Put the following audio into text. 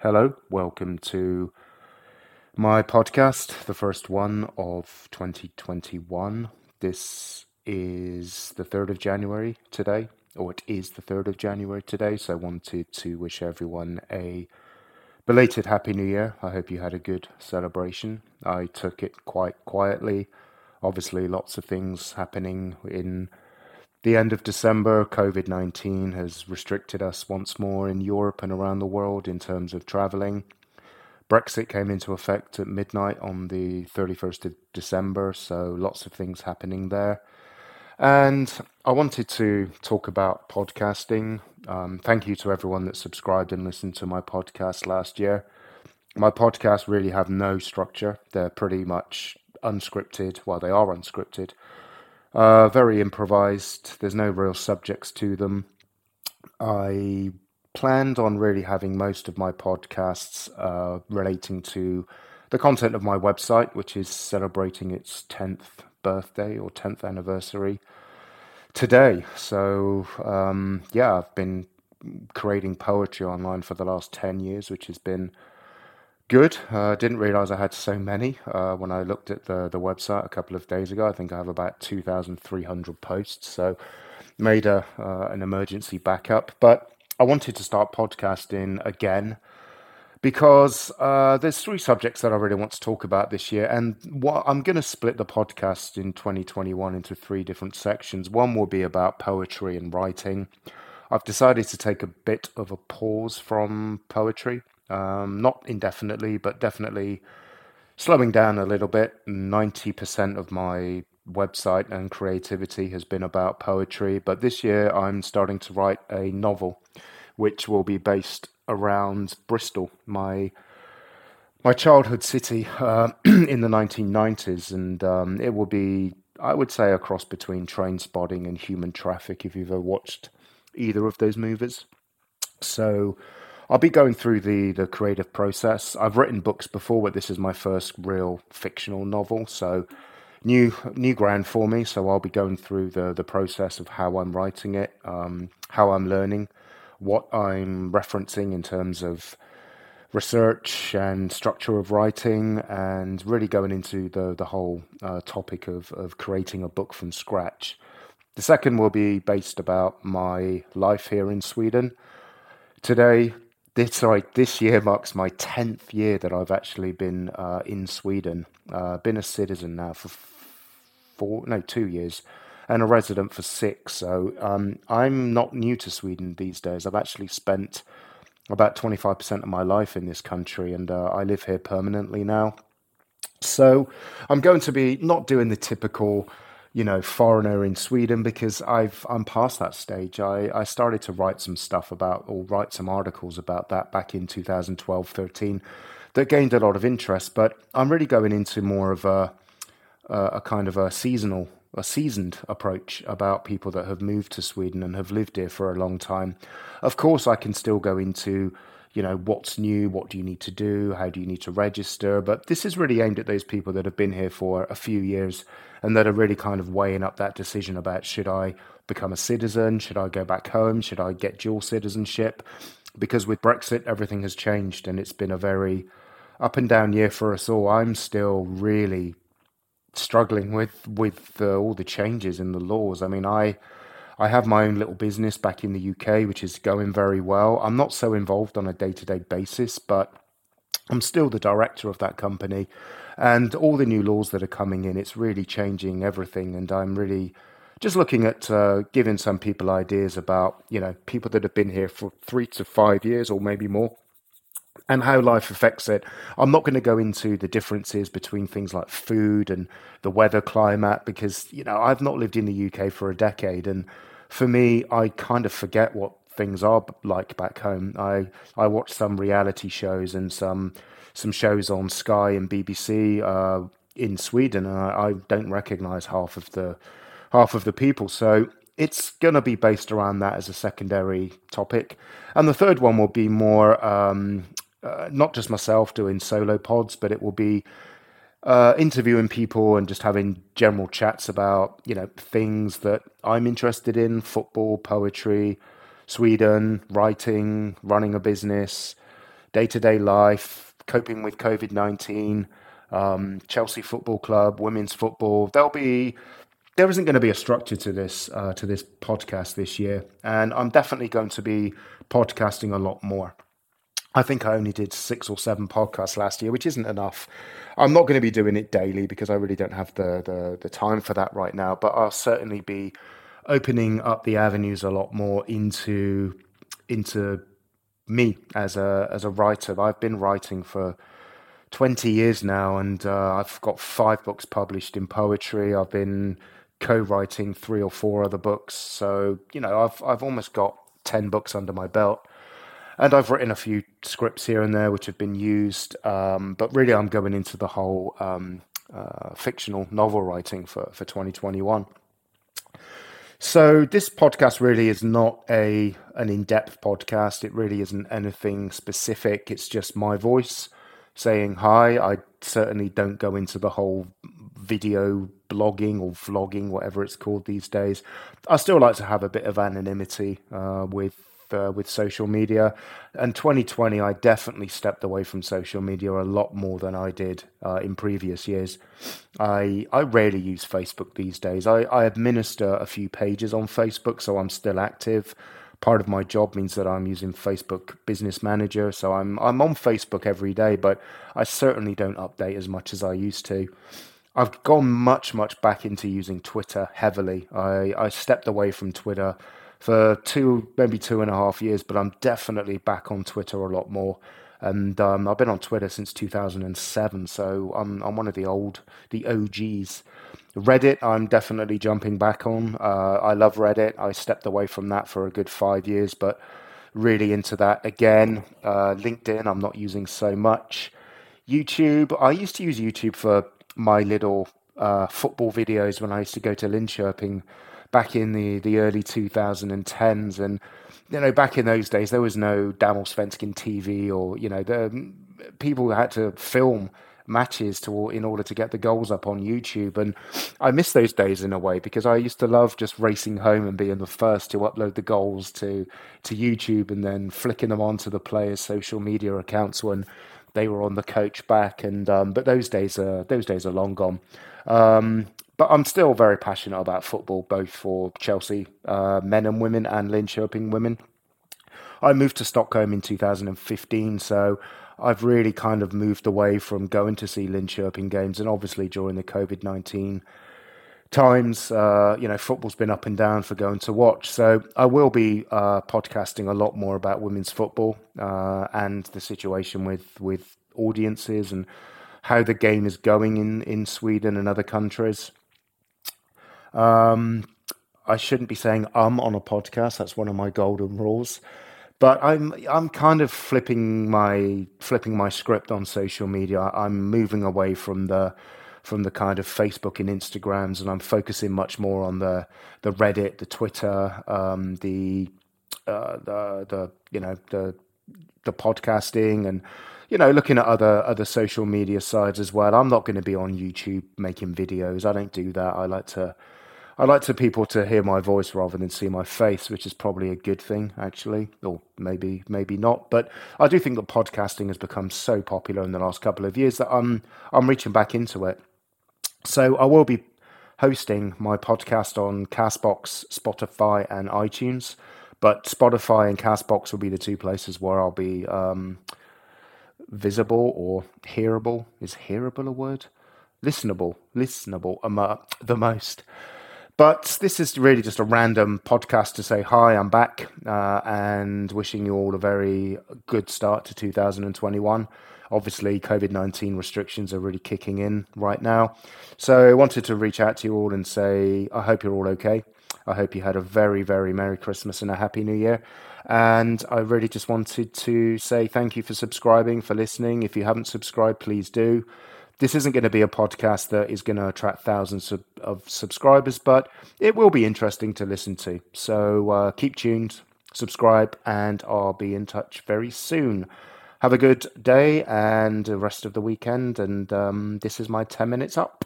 Hello, welcome to my podcast, the first one of 2021. This is the 3rd of January today, or it is the 3rd of January today, so I wanted to wish everyone a belated Happy New Year. I hope you had a good celebration. I took it quite quietly. Obviously, lots of things happening in the end of December, COVID 19 has restricted us once more in Europe and around the world in terms of travelling. Brexit came into effect at midnight on the 31st of December, so lots of things happening there. And I wanted to talk about podcasting. Um, thank you to everyone that subscribed and listened to my podcast last year. My podcasts really have no structure, they're pretty much unscripted. Well, they are unscripted. Uh, very improvised. There's no real subjects to them. I planned on really having most of my podcasts uh, relating to the content of my website, which is celebrating its 10th birthday or 10th anniversary today. So, um, yeah, I've been creating poetry online for the last 10 years, which has been good. Uh, didn't realize I had so many uh, when I looked at the, the website a couple of days ago. I think I have about 2,300 posts. So made a uh, an emergency backup. But I wanted to start podcasting again because uh, there's three subjects that I really want to talk about this year, and what I'm going to split the podcast in 2021 into three different sections. One will be about poetry and writing. I've decided to take a bit of a pause from poetry um, not indefinitely, but definitely slowing down a little bit. 90% of my website and creativity has been about poetry, but this year I'm starting to write a novel which will be based around Bristol, my my childhood city uh, in the 1990s, and um, it will be, I would say, a cross between Trainspotting and Human Traffic. If you've ever watched either of those movies, so I'll be going through the the creative process. I've written books before, but this is my first real fictional novel, so new new ground for me. So I'll be going through the the process of how I'm writing it, um, how I'm learning, what I'm referencing in terms of research and structure of writing, and really going into the the whole uh, topic of of creating a book from scratch. The second will be based about my life here in Sweden. Today, this sorry, this year marks my tenth year that I've actually been uh, in Sweden. Uh, been a citizen now for four, no, two years, and a resident for six. So um, I'm not new to Sweden these days. I've actually spent about twenty five percent of my life in this country, and uh, I live here permanently now. So I'm going to be not doing the typical you know, foreigner in Sweden because I've I'm past that stage. I, I started to write some stuff about or write some articles about that back in 2012, 13 that gained a lot of interest. But I'm really going into more of a a kind of a seasonal a seasoned approach about people that have moved to Sweden and have lived here for a long time. Of course, I can still go into you know, what's new, what do you need to do, how do you need to register. But this is really aimed at those people that have been here for a few years and that are really kind of weighing up that decision about should I become a citizen, should I go back home, should I get dual citizenship? Because with Brexit, everything has changed and it's been a very up and down year for us all. I'm still really struggling with with all the changes in the laws. I mean, I I have my own little business back in the UK, which is going very well. I'm not so involved on a day to day basis, but I'm still the director of that company. And all the new laws that are coming in, it's really changing everything. And I'm really just looking at uh, giving some people ideas about, you know, people that have been here for three to five years or maybe more and how life affects it. I'm not going to go into the differences between things like food and the weather climate because, you know, I've not lived in the UK for a decade. And for me, I kind of forget what things are like back home. I, I watch some reality shows and some some shows on Sky and BBC uh, in Sweden, and I, I don't recognise half of the half of the people. So it's going to be based around that as a secondary topic. And the third one will be more um, uh, not just myself doing solo pods, but it will be uh, interviewing people and just having general chats about you know things that I'm interested in: football, poetry, Sweden, writing, running a business, day to day life, coping with COVID 19, um, Chelsea Football Club, women's football. There'll be there isn't going to be a structure to this uh, to this podcast this year, and I'm definitely going to be podcasting a lot more. I think I only did six or seven podcasts last year, which isn't enough. I'm not going to be doing it daily because I really don't have the, the, the time for that right now. But I'll certainly be opening up the avenues a lot more into into me as a as a writer. I've been writing for 20 years now, and uh, I've got five books published in poetry. I've been co-writing three or four other books, so you know I've I've almost got 10 books under my belt. And I've written a few scripts here and there which have been used, um, but really I'm going into the whole um, uh, fictional novel writing for, for 2021. So this podcast really is not a an in-depth podcast. It really isn't anything specific. It's just my voice saying hi. I certainly don't go into the whole video blogging or vlogging, whatever it's called these days. I still like to have a bit of anonymity uh, with uh, with social media. And 2020, I definitely stepped away from social media a lot more than I did uh, in previous years. I I rarely use Facebook these days. I, I administer a few pages on Facebook, so I'm still active. Part of my job means that I'm using Facebook Business Manager, so I'm I'm on Facebook every day, but I certainly don't update as much as I used to. I've gone much, much back into using Twitter heavily. I, I stepped away from Twitter for two, maybe two and a half years, but I'm definitely back on Twitter a lot more. And um, I've been on Twitter since 2007, so I'm I'm one of the old, the OGs. Reddit, I'm definitely jumping back on. Uh, I love Reddit. I stepped away from that for a good five years, but really into that again. Uh, LinkedIn, I'm not using so much. YouTube, I used to use YouTube for my little uh, football videos when I used to go to Linköping back in the, the early 2010s. And, you know, back in those days, there was no Damallsvenskan TV or, you know, the people had to film matches to in order to get the goals up on YouTube. And I miss those days in a way because I used to love just racing home and being the first to upload the goals to to YouTube and then flicking them onto the players' social media accounts when they were on the coach back. And um, but those days are those days are long gone. Um, but I'm still very passionate about football, both for Chelsea uh, men and women and Linköping women. I moved to Stockholm in 2015, so I've really kind of moved away from going to see Linköping games, and obviously during the COVID 19 times, uh, you know, football's been up and down for going to watch. So I will be uh, podcasting a lot more about women's football uh, and the situation with with audiences and how the game is going in in Sweden and other countries. Um, I shouldn't be saying um on a podcast. That's one of my golden rules. But I'm I'm kind of flipping my flipping my script on social media. I'm moving away from the from the kind of Facebook and Instagrams, and I'm focusing much more on the the Reddit, the Twitter, um, the uh, the the you know the the podcasting and you know looking at other other social media sides as well. I'm not going to be on YouTube making videos. I don't do that. I like to I like to people to hear my voice rather than see my face, which is probably a good thing, actually, or maybe maybe not. But I do think that podcasting has become so popular in the last couple of years that I'm I'm reaching back into it. So I will be hosting my podcast on Castbox, Spotify, and iTunes. But Spotify and Castbox will be the two places where I'll be um, visible or hearable. Is hearable a word? Listenable, listenable, um, the most. But this is really just a random podcast to say hi, I'm back, uh, and wishing you all a very good start to 2021. Obviously, COVID 19 restrictions are really kicking in right now. So I wanted to reach out to you all and say, I hope you're all okay. I hope you had a very, very Merry Christmas and a Happy New Year. And I really just wanted to say thank you for subscribing, for listening. If you haven't subscribed, please do this isn't going to be a podcast that is going to attract thousands of, of subscribers, but it will be interesting to listen to. So uh, keep tuned, subscribe, and I'll be in touch very soon. Have a good day and the rest of the weekend. And um, this is my 10 minutes up.